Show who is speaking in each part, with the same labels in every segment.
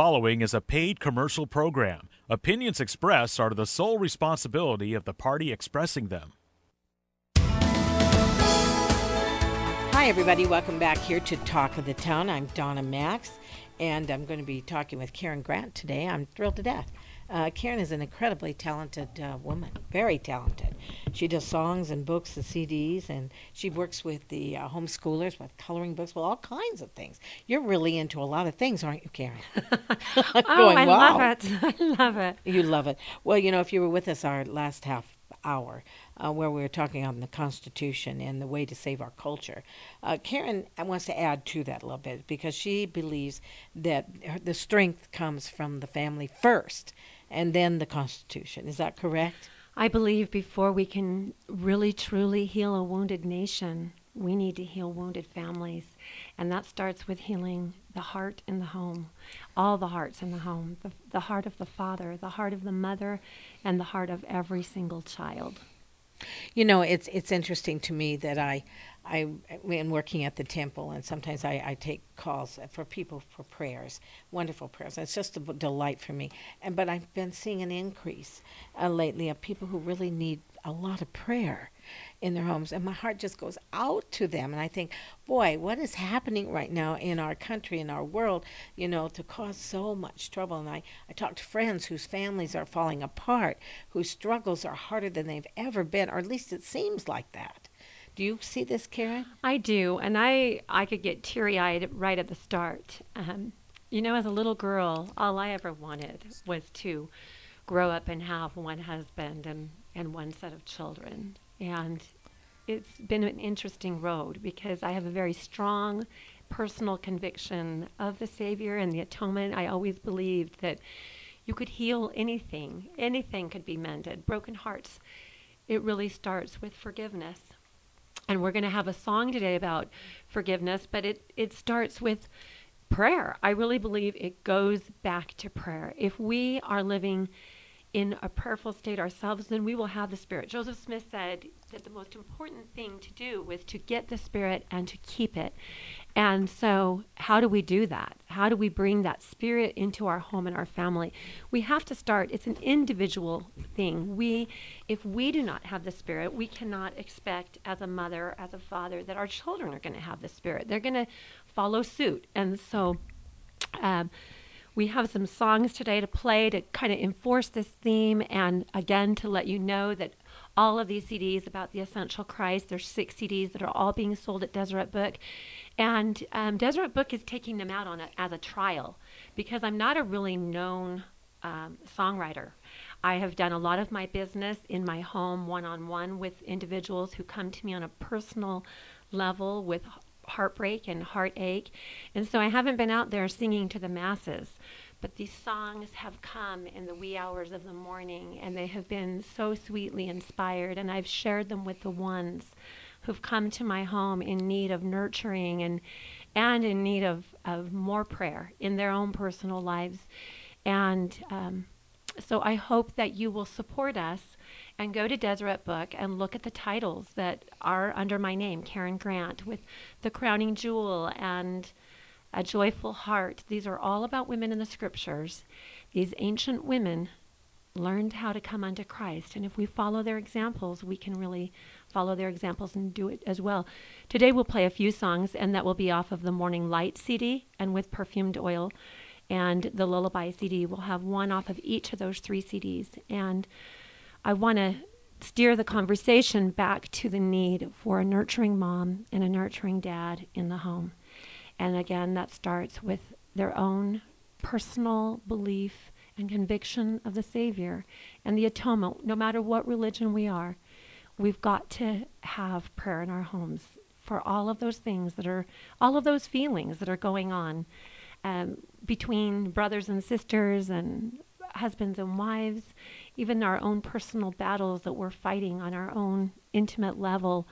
Speaker 1: Following is a paid commercial program. Opinions expressed are the sole responsibility of the party expressing them.
Speaker 2: Hi, everybody. Welcome back here to Talk of the Town. I'm Donna Max, and I'm going to be talking with Karyn Grant today. I'm thrilled to death. Uh, Karyn is an incredibly talented uh, woman, very talented. She does songs and books and CDs, and she works with the uh, homeschoolers with coloring books, with all kinds of things. You're really into a lot of things, aren't you, Karyn?
Speaker 3: oh,
Speaker 2: Going,
Speaker 3: I
Speaker 2: wow.
Speaker 3: love it. I love it.
Speaker 2: You love it. Well, you know, if you were with us our last half hour, uh, where we were talking on the Constitution and the way to save our culture, uh, Karyn wants to add to that a little bit because she believes that the strength comes from the family first and then the Constitution. Is that correct?
Speaker 3: I believe before we can really truly heal a wounded nation, we need to heal wounded families. And that starts with healing the heart in the home, all the hearts in the home the, the heart of the father, the heart of the mother, and the heart of every single child.
Speaker 2: You know, it's it's interesting to me that I I am working at the temple, and sometimes I, I take calls for people for prayers, wonderful prayers. It's just a delight for me. And but I've been seeing an increase uh, lately of people who really need a lot of prayer in their homes, and my heart just goes out to them. And I think, boy, what is happening right now in our country, in our world, you know, to cause so much trouble? And I I talk to friends whose families are falling apart, whose struggles are harder than they've ever been, or at least it seems like that. Do you see this, Karyn?
Speaker 3: I do, and I I could get teary eyed right at the start. Um, you know, as a little girl, all I ever wanted was to grow up and have one husband and and one set of children, and it's been an interesting road because I have a very strong personal conviction of the Savior and the atonement. I always believed that you could heal anything, anything could be mended. Broken hearts. It really starts with forgiveness and we're going to have a song today about forgiveness, but it, it starts with prayer. I really believe it goes back to prayer. If we are living in a prayerful state ourselves, then we will have the Spirit. Joseph Smith said that the most important thing to do was to get the Spirit and to keep it. And so, how do we do that? How do we bring that Spirit into our home and our family? We have to start, it's an individual thing. We, if we do not have the Spirit, we cannot expect as a mother, as a father, that our children are going to have the Spirit. They're going to follow suit. And so, um, we have some songs today to play to kind of enforce this theme and again to let you know that all of these CDs about the essential Christ, there's six CDs that are all being sold at Deseret Book. And um, Deseret Book is taking them out on a, as a trial because I'm not a really known um, songwriter. I have done a lot of my business in my home one on one with individuals who come to me on a personal level with heartbreak and heartache. And so I haven't been out there singing to the masses. But these songs have come in the wee hours of the morning and they have been so sweetly inspired. And I've shared them with the ones who've come to my home in need of nurturing and, and in need of, of more prayer in their own personal lives. And um, so I hope that you will support us and go to Deseret Book and look at the titles that are under my name, Karyn Grant, with The Crowning Jewel and A Joyful Heart. These are all about women in the scriptures. These ancient women learned how to come unto Christ. And if we follow their examples, we can really follow their examples and do it as well. Today we'll play a few songs, and that will be off of the Morning Light CD and with perfumed oil. And the Lullaby CD We'll have one off of each of those three CDs. And I want to steer the conversation back to the need for a nurturing mom and a nurturing dad in the home. And again, that starts with their own personal belief and conviction of the Savior and the atonement, no matter what religion we are. We've got to have prayer in our homes for all of those things that are, all of those feelings that are going on um, between brothers and sisters and husbands and wives, even our own personal battles that we're fighting on our own intimate level.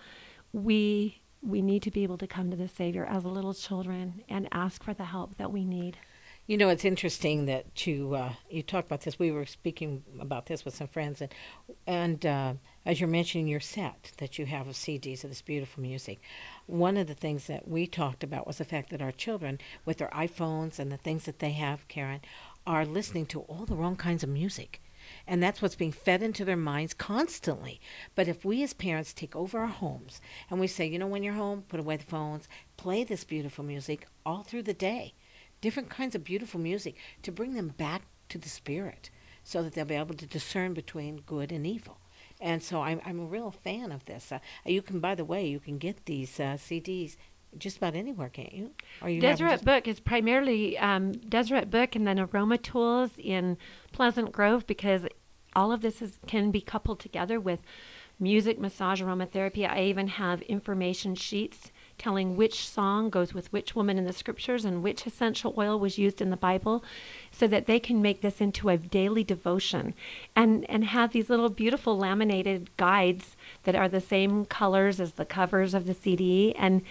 Speaker 3: We we need to be able to come to the Savior as little children and ask for the help that we need.
Speaker 2: You know, it's interesting that you uh, you talk about this. We were speaking about this with some friends, and and uh, as you're mentioning your set that you have of CDs of this beautiful music, one of the things that we talked about was the fact that our children, with their iPhones and the things that they have, Karyn, are listening to all the wrong kinds of music. And that's what's being fed into their minds constantly. But if we as parents take over our homes and we say, you know, when you're home, put away the phones, play this beautiful music all through the day, different kinds of beautiful music to bring them back to the spirit so that they'll be able to discern between good and evil. And so I'm, I'm a real fan of this. Uh, you can, by the way, you can get these uh, CDs just about anywhere, can't you?
Speaker 3: Or you Deseret Book is primarily um, Deseret Book and then Aroma Tools in Pleasant Grove because all of this is, can be coupled together with music, massage, aromatherapy. I even have information sheets telling which song goes with which woman in the scriptures and which essential oil was used in the Bible so that they can make this into a daily devotion and and have these little beautiful laminated guides that are the same colors as the covers of the CD and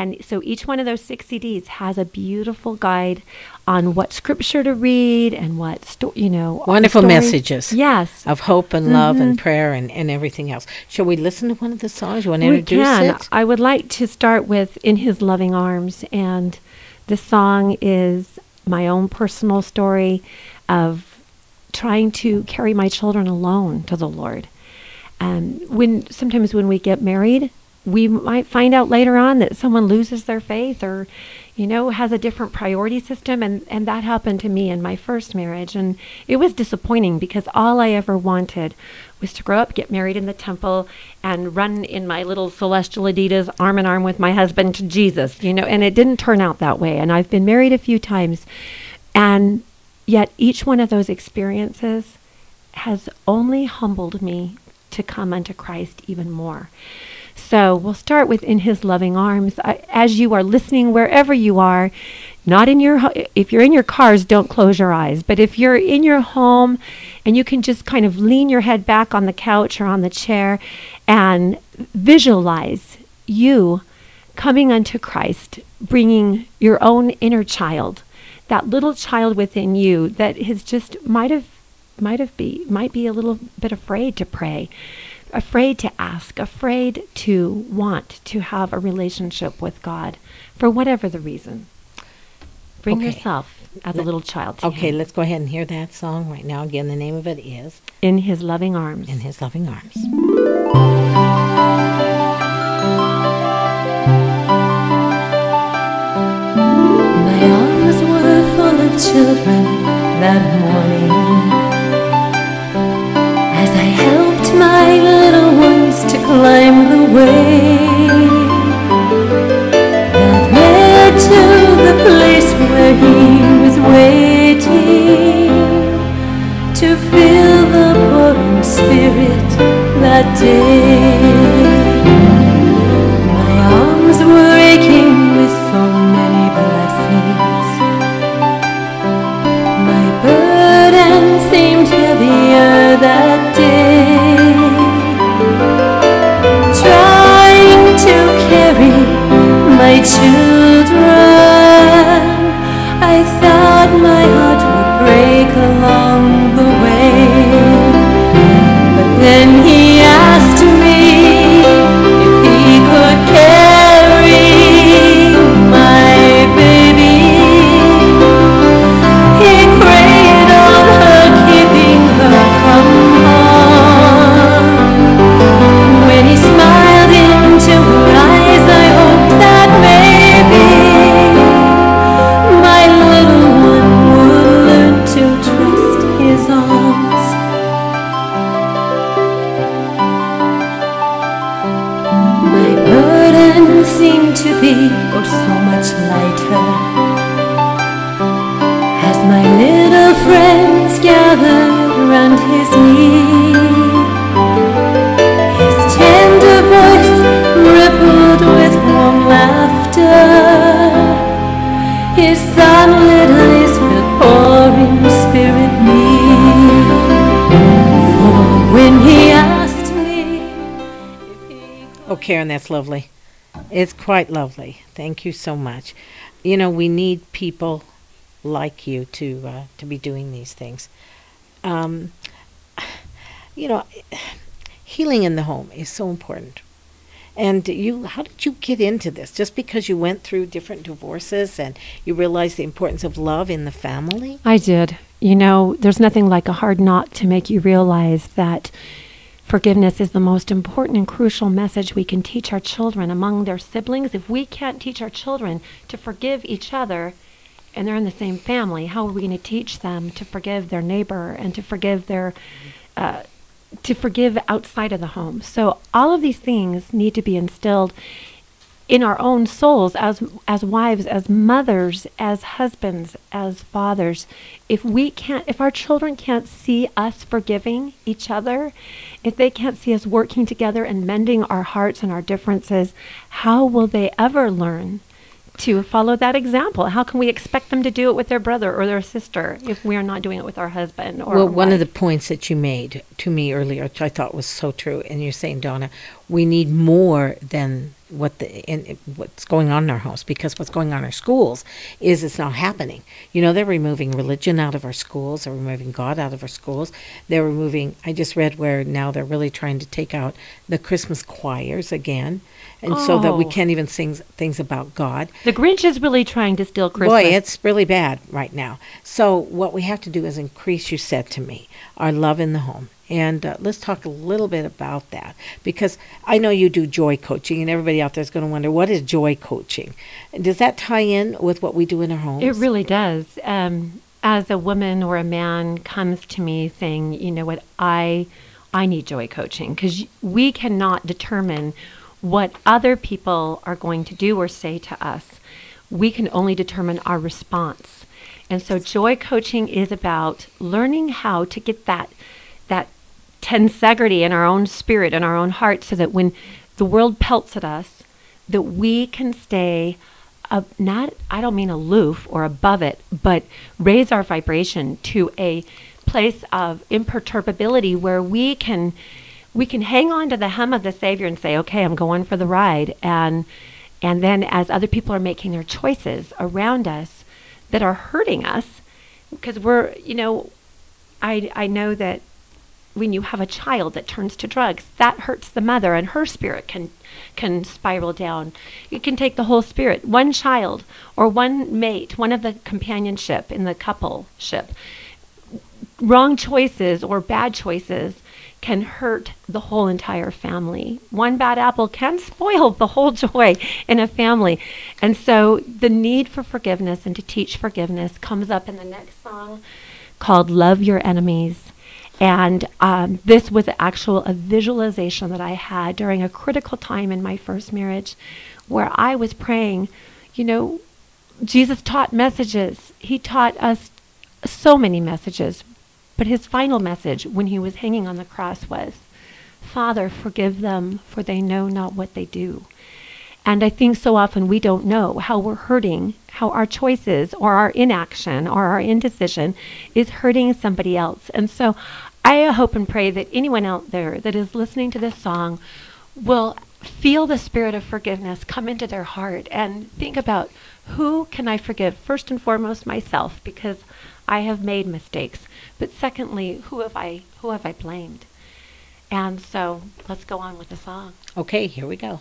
Speaker 3: and so each one of those six CDs has a beautiful guide on what scripture to read and what, sto- you know,
Speaker 2: wonderful messages.
Speaker 3: Yes.
Speaker 2: Of hope and love mm-hmm. and prayer and, and everything else. Shall we listen to one of the songs? You want to we introduce can. it?
Speaker 3: I would like to start with In His Loving Arms. And the song is my own personal story of trying to carry my children alone to the Lord. And when sometimes when we get married, we might find out later on that someone loses their faith or you know has a different priority system and and that happened to me in my first marriage. And it was disappointing because all I ever wanted was to grow up get married in the temple and run in my little celestial adidas arm in arm with my husband to Jesus you know. And it didn't turn out that way. And I've been married a few times. And yet each one of those experiences has only humbled me to come unto Christ even more so we'll start with In His Loving Arms. As you are listening, wherever you are, not in your, if you're in your cars, don't close your eyes. But if you're in your home and you can just kind of lean your head back on the couch or on the chair and visualize you coming unto Christ, bringing your own inner child, that little child within you that has just might have might have be might be a little bit afraid to pray afraid to ask, afraid to want to have a relationship with God for whatever the reason. Bring okay. yourself as Let, a little child
Speaker 2: Okay,
Speaker 3: him.
Speaker 2: let's go ahead and hear that song right now. Again, the name of it is
Speaker 3: In His Loving Arms.
Speaker 2: In His Loving Arms.
Speaker 4: My arms were full of children that morning as I helped my little ones to climb the way that led to the place where he was waiting to feel the pouring spirit that day.
Speaker 2: Karyn, that's lovely. It's quite lovely. Thank you so much. You know, we need people like you to uh, to be doing these things. Um, you know, healing in the home is so important. And you, how did you get into this? Just because you went through different divorces and you realized the importance of love in the family?
Speaker 3: I did. You know, there's nothing like a hard knock to make you realize that forgiveness is the most important and crucial message we can teach our children among their siblings. If we can't teach our children to forgive each other and they're in the same family, how are we going to teach them to forgive their neighbor and to forgive their uh, to forgive outside of the home. So all of these things need to be instilled in our own souls as as wives, as mothers, as husbands, as fathers. If we can't if our children can't see us forgiving each other, if they can't see us working together and mending our hearts and our differences, how will they ever learn to follow that example. How can we expect them to do it with their brother or their sister if we are not doing it with our husband or
Speaker 2: well, one of the points that you made to me earlier, which I thought was so true, and you're saying, Donna, we need more than what the in, what's going on in our homes because what's going on in our schools is it's not happening. You know, they're removing religion out of our schools. They're removing God out of our schools. They're removing. I just read where now they're really trying to take out the Christmas choirs again, and so that we
Speaker 3: Oh.
Speaker 2: can't even sing things about God.
Speaker 3: The Grinch is really trying to steal Christmas.
Speaker 2: Boy, it's really bad right now. So what we have to do is increase, you said to me, our love in the home. And uh, let's talk a little bit about that because I know you do joy coaching, and everybody out there is going to wonder what is joy coaching. Does that tie in with what we do in our homes?
Speaker 3: It really does. Um, as a woman or a man comes to me saying, you know what, I, I need joy coaching because we cannot determine what other people are going to do or say to us. We can only determine our response. And so joy coaching is about learning how to get that that tensegrity in our own spirit and our own heart so that when the world pelts at us that we can stay uh, not I don't mean aloof or above it, but raise our vibration to a place of imperturbability where we can we can hang on to the hem of the Savior and say, "Okay, I'm going for the ride," and and then as other people are making their choices around us that are hurting us, because we're you know, I I know that when you have a child that turns to drugs, that hurts the mother and her spirit can can spiral down. It can take the whole spirit. One child or one mate, one of the companionship in the coupleship. Wrong choices or bad choices can hurt the whole entire family. One bad apple can spoil the whole joy in a family. And so the need for forgiveness and to teach forgiveness comes up in the next song called Love Your Enemies. And um, this was actual a visualization that I had during a critical time in my first marriage, where I was praying. You know, Jesus taught messages. He taught us so many messages, but his final message when he was hanging on the cross was, "Father, forgive them, for they know not what they do." And I think so often we don't know how we're hurting, how our choices or our inaction or our indecision is hurting somebody else. And so I hope and pray that anyone out there that is listening to this song will feel the spirit of forgiveness come into their heart and think about who can I forgive? First and foremost myself because I have made mistakes. But secondly, who have I who have I blamed? And so let's go on with the song.
Speaker 2: Okay, here we go.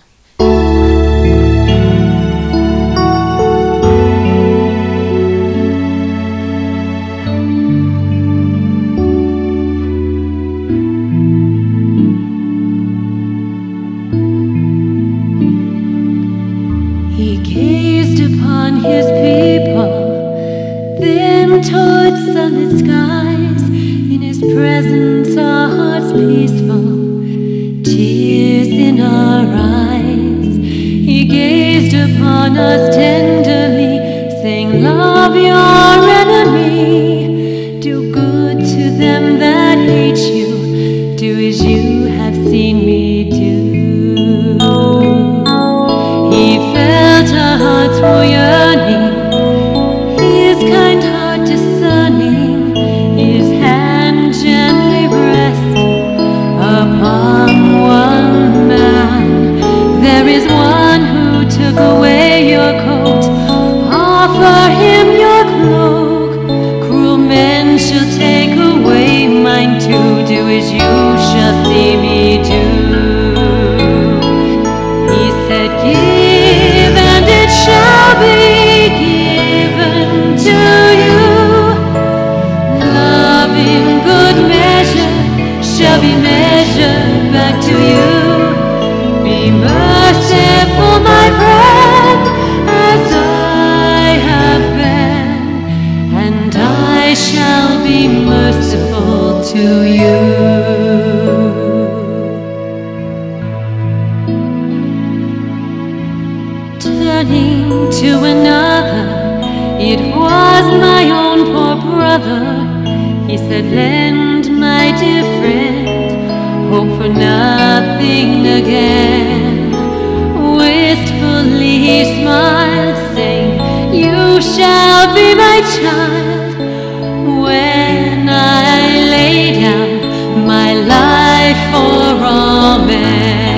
Speaker 4: It was my own poor brother. He said, Lend, my dear friend, hope for nothing again. Wistfully he smiled, saying, You shall be my child when I lay down my life for all men.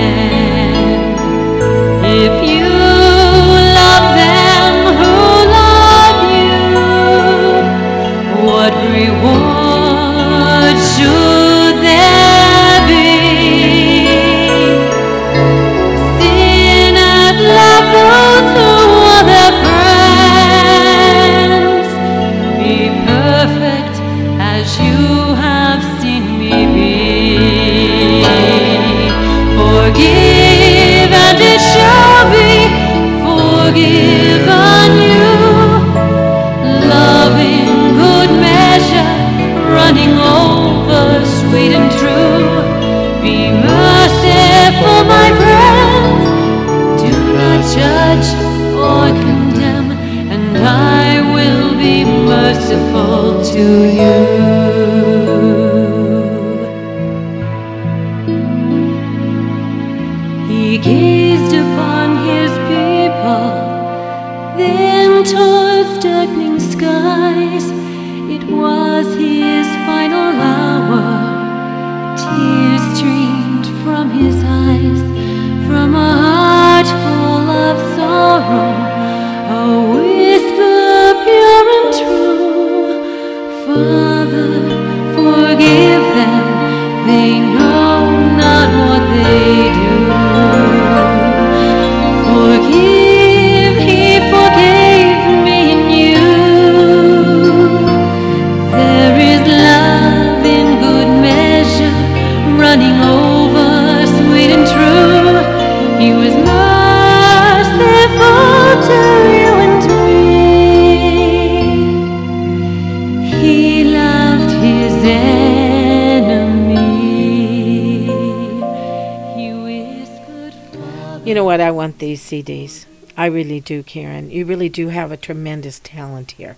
Speaker 2: These CDs. I really do, Karyn. You really do have a tremendous talent here.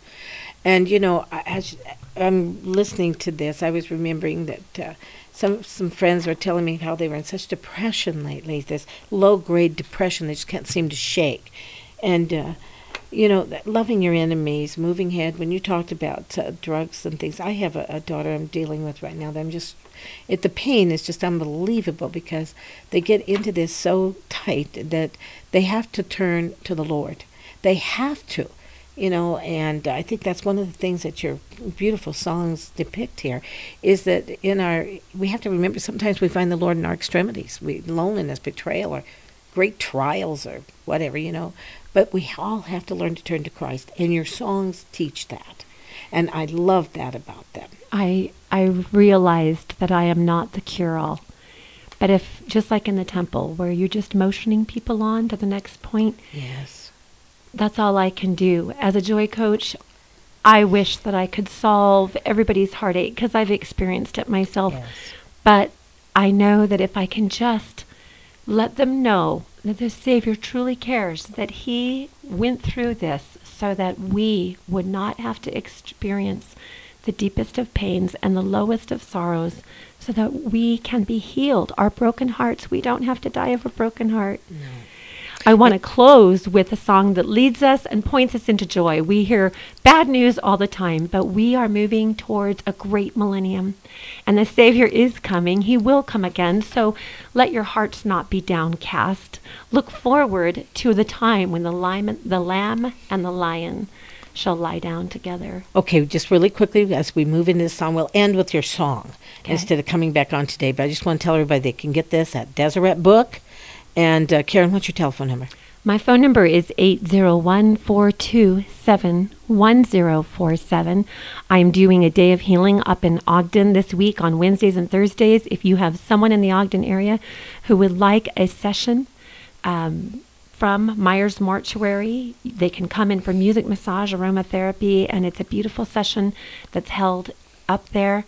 Speaker 2: And you know, as I'm listening to this, I was remembering that uh, some some friends were telling me how they were in such depression lately. This low grade depression, they just can't seem to shake. And uh, you know, loving your enemies, moving ahead. When you talked about uh, drugs and things, I have a, a daughter I'm dealing with right now. That I'm just, it the pain is just unbelievable because they get into this so tight that they have to turn to the Lord. They have to, you know. And I think that's one of the things that your beautiful songs depict here, is that in our we have to remember sometimes we find the Lord in our extremities, we loneliness, betrayal, or great trials, or whatever, you know. But we all have to learn to turn to Christ, and your songs teach that. And I love that about them.
Speaker 3: I I realized that I am not the cure all. But if just like in the temple where you're just motioning people on to the next point,
Speaker 2: Yes.
Speaker 3: that's all I can do. As a joy coach, I wish that I could solve everybody's heartache because I've experienced it myself.
Speaker 2: Yes.
Speaker 3: But I know that if I can just let them know that the Savior truly cares, that He went through this so that we would not have to experience the deepest of pains and the lowest of sorrows, so that we can be healed. Our broken hearts, we don't have to die of a broken heart. I want to close with a song that leads us and points us into joy. We hear bad news all the time, but we are moving towards a great millennium. And the Savior is coming. He will come again. So let your hearts not be downcast. Look forward to the time when the, the lamb and the lion shall lie down together.
Speaker 2: Okay, just really quickly as we move into this song, we'll end with your song
Speaker 3: Okay.
Speaker 2: instead of coming back on today. But I just want to tell everybody they can get this at Deseret Book. And uh, Karen, what's your telephone number?
Speaker 3: My phone number is 801 427 1047. I'm doing a day of healing up in Ogden this week on Wednesdays and Thursdays. If you have someone in the Ogden area who would like a session um, from Myers Mortuary, they can come in for music, massage, aromatherapy, and it's a beautiful session that's held up there.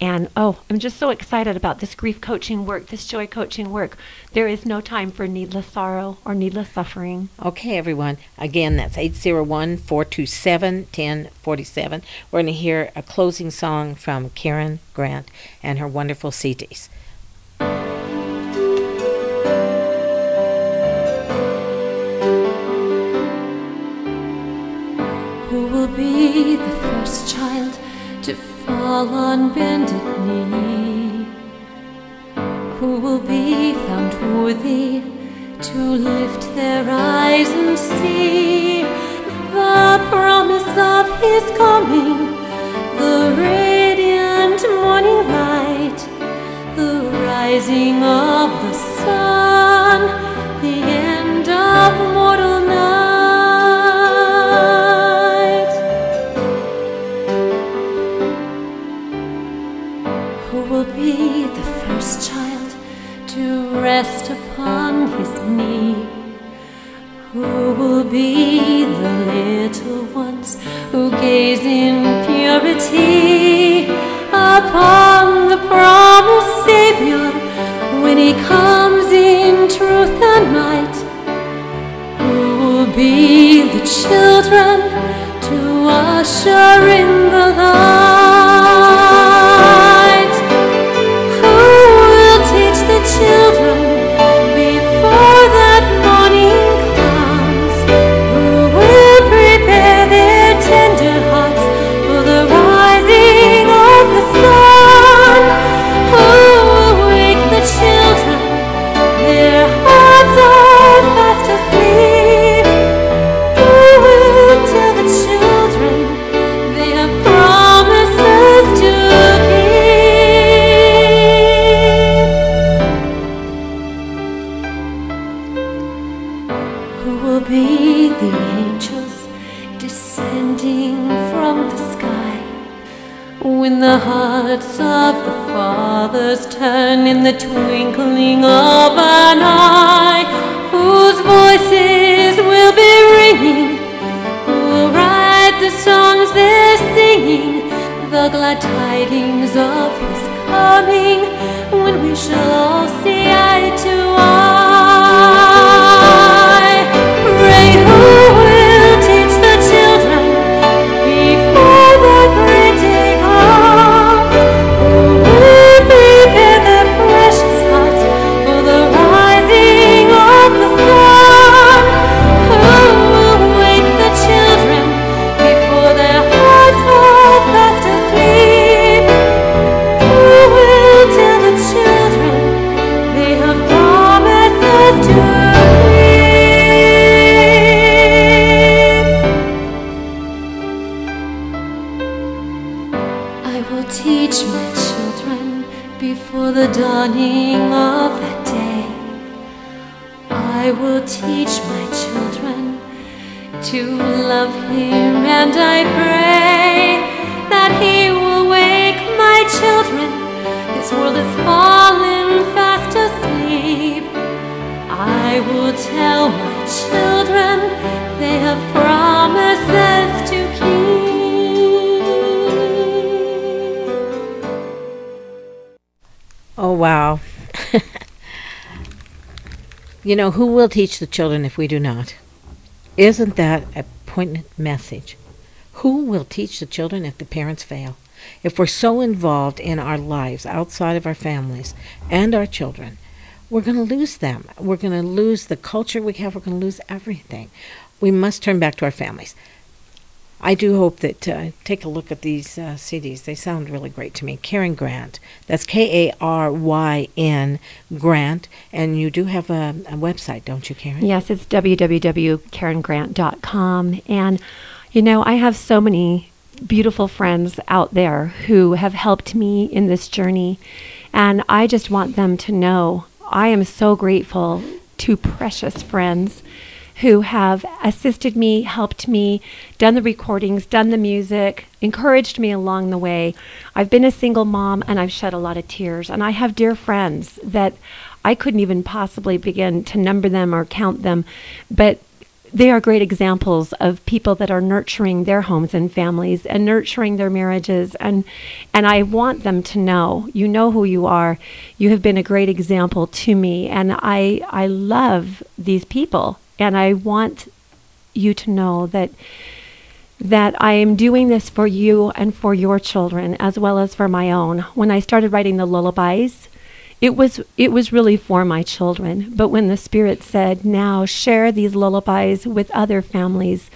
Speaker 3: And oh, I'm just so excited about this grief coaching work, this joy coaching work. There is no time for needless sorrow or needless suffering.
Speaker 2: Okay, everyone. Again, that's 801 427 1047. We're going to hear a closing song from Karyn Grant and her wonderful CDs.
Speaker 4: Fall on bended knee? Who will be found worthy to lift their eyes and see the promise of his coming, the radiant morning light, the rising of the sun, Who will be the little ones who gaze in purity upon the promised Savior when he comes in truth and might? Who will be the children to usher in will be the angels descending from the sky? When the hearts of the fathers turn in the twinkling of an eye, whose voices will be ringing, who will write the songs they're singing, the glad tidings of his coming, when we shall all see eye to eye.
Speaker 2: You know, who will teach the children if we do not? Isn't that a poignant message? Who will teach the children if the parents fail? If we're so involved in our lives outside of our families and our children, we're going to lose them. We're going to lose the culture we have. We're going to lose everything. We must turn back to our families. I do hope that uh, take a look at these uh, CDs. They sound really great to me. Karyn Grant. That's K A R Y N Grant. And you do have a, a website, don't you, Karyn?
Speaker 3: Yes, it's www.karyngrant.com. And, you know, I have so many beautiful friends out there who have helped me in this journey. And I just want them to know I am so grateful to precious friends who have assisted me, helped me, done the recordings, done the music, encouraged me along the way. I've been a single mom and I've shed a lot of tears. And I have dear friends that I couldn't even possibly begin to number them or count them. But they are great examples of people that are nurturing their homes and families and nurturing their marriages and and I want them to know you know who you are you have been a great example to me and I I love these people and I want you to know that that I am doing this for you and for your children as well as for my own. When I started writing the lullabies it was it was really for my children. But when the spirit said now share these lullabies with other families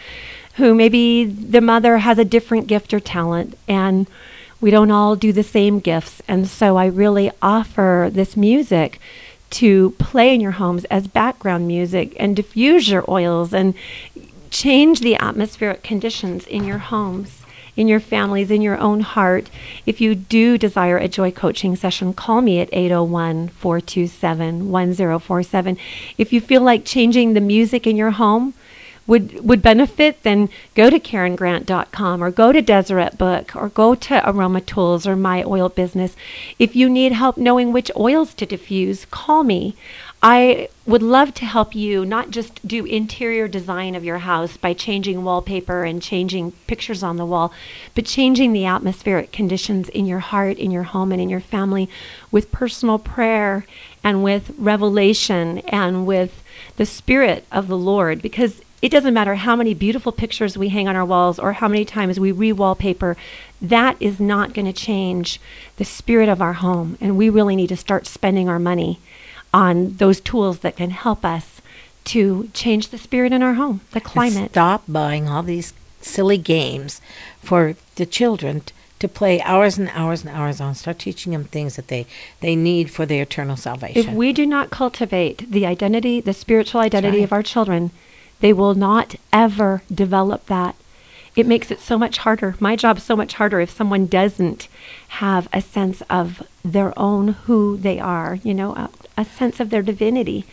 Speaker 3: who maybe the mother has a different gift or talent and we don't all do the same gifts. And so i really offer this music to play in your homes as background music and diffuse your oils and change the atmospheric conditions in your homes in your families, in your own heart. If you do desire a joy coaching session, call me at 801 427 1047. If you feel like changing the music in your home, would would benefit, then go to KarynGrant.com or go to Deseret Book or go to Aroma Tools or My Oil Business. If you need help knowing which oils to diffuse, call me. I would love to help you not just do interior design of your house by changing wallpaper and changing pictures on the wall, but changing the atmospheric conditions in your heart, in your home, and in your family with personal prayer and with revelation and with the Spirit of the Lord. Because it doesn't matter how many beautiful pictures we hang on our walls or how many times we re wallpaper, that is not going to change the spirit of our home. And we really need to start spending our money on those tools that can help us to change the spirit in our home, the climate.
Speaker 2: Stop buying all these silly games for the children t- to play hours and hours and hours on. Start teaching them things that they, they need for their eternal salvation.
Speaker 3: If we do not cultivate the identity, the spiritual identity
Speaker 2: right.
Speaker 3: of our children, they will not ever develop that. It makes it so much harder. My job's so much harder if someone doesn't have a sense of their own who they are, you know, a, a sense of their divinity.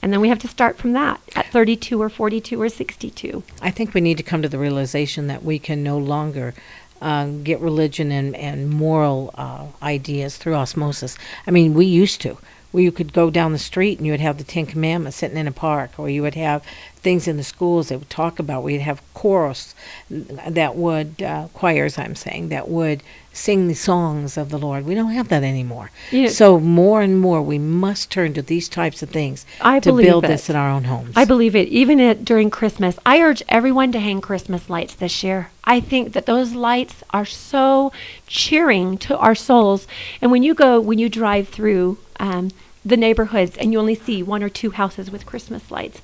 Speaker 3: And then we have to start from that at 32 or 42 or 62.
Speaker 2: I think we need to come to the realization that we can no longer uh, get religion and, and moral uh, ideas through osmosis. I mean, we used to. Where you could go down the street and you would have the Ten Commandments sitting in a park, or you would have things in the schools they would talk about. We'd have chorus that would, uh, choirs, I'm saying, that would sing the songs of the Lord. We don't have that anymore. So more and more we must turn to these types of things
Speaker 3: I
Speaker 2: to build
Speaker 3: it.
Speaker 2: this in our own homes.
Speaker 3: I believe it. Even at, during Christmas, I urge everyone to hang Christmas lights this year. I think that those lights are so cheering to our souls. And when you go, when you drive through um, the neighborhoods and you only see one or two houses with Christmas lights,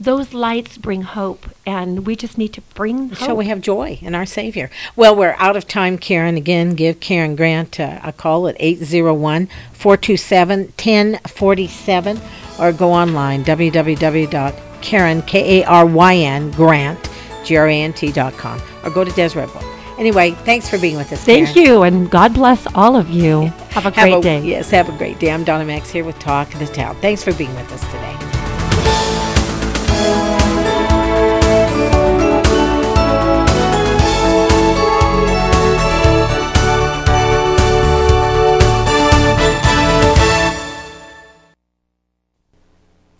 Speaker 3: those lights bring hope, and we just need to bring hope.
Speaker 2: So we have joy in our Savior. Well, we're out of time, Karyn. Again, give Karyn Grant uh, a call at 801 427 1047 or go online www.karyn, K-A-R-Y-N, Grant, G-R-A-N-T dot com or go to Deseret Book. Anyway, thanks for being with us,
Speaker 3: Thank
Speaker 2: Karyn.
Speaker 3: you, and God bless all of you. Have a
Speaker 2: Have
Speaker 3: great
Speaker 2: a,
Speaker 3: day.
Speaker 2: Yes, have a great day. I'm Donna Max here with Talk of the Town. Thanks for being with us today.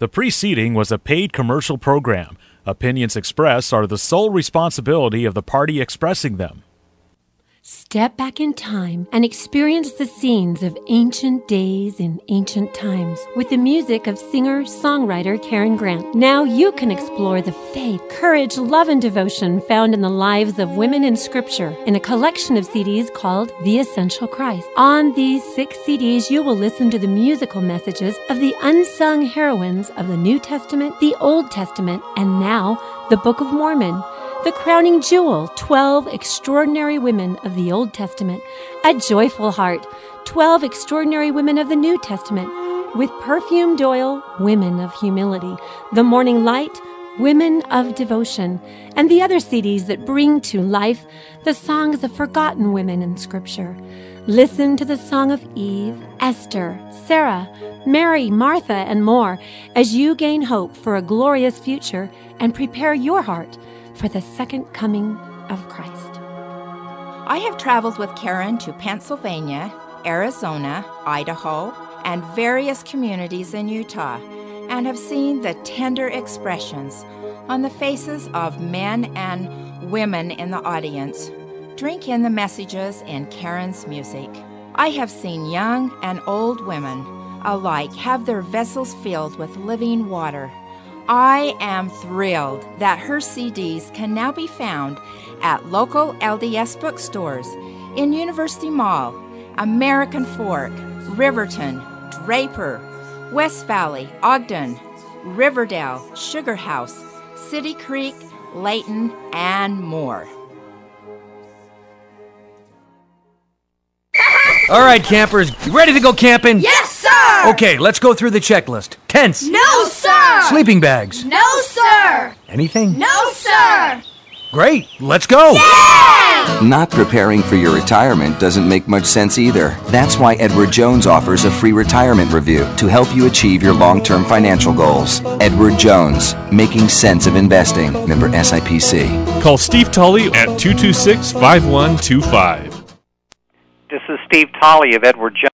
Speaker 1: The preceding was a paid commercial program. Opinions expressed are the sole responsibility of the party expressing them.
Speaker 4: Step back in time and experience the scenes of ancient days in ancient times with the music of singer songwriter Karyn Grant. Now you can explore the faith, courage, love, and devotion found in the lives of women in Scripture in a collection of CDs called The Essential Christ. On these six CDs, you will listen to the musical messages of the unsung heroines of the New Testament, the Old Testament, and now the Book of Mormon. The crowning jewel 12 extraordinary women of the Old Testament, a joyful heart 12 extraordinary women of the New Testament, with perfumed oil, women of humility, the morning light, women of devotion, and the other CDs that bring to life the songs of forgotten women in Scripture. Listen to the song of Eve, Esther, Sarah, Mary, Martha, and more as you gain hope for a glorious future and prepare your heart for the second coming of Christ.
Speaker 5: I have traveled with Karyn to Pennsylvania, Arizona, Idaho, and various communities in Utah. and have seen the tender expressions on the faces of men and women in the audience. Drink in the messages in Karyn's music. I have seen young and old women alike have their vessels filled with living water. I am thrilled that her CDs can now be found at local LDS bookstores in University Mall, American Fork, Riverton, Draper, West Valley, Ogden, Riverdale, Sugar House, City Creek, Layton, and more.
Speaker 6: All right, campers, you ready to go camping?
Speaker 7: Yes, sir!
Speaker 6: Okay, let's go through the checklist. Tents.
Speaker 7: No, sir!
Speaker 6: Sleeping bags.
Speaker 7: No, sir!
Speaker 6: Anything?
Speaker 7: No, sir!
Speaker 6: Great, let's go. Yeah!
Speaker 8: Not preparing for your retirement doesn't make much sense either. That's why Edward Jones offers a free retirement review to help you achieve your long term financial goals. Edward Jones, making sense of investing. Member SIPC.
Speaker 9: Call Steve Tully at 226 5125.
Speaker 10: This is Steve Tully of Edward Jones.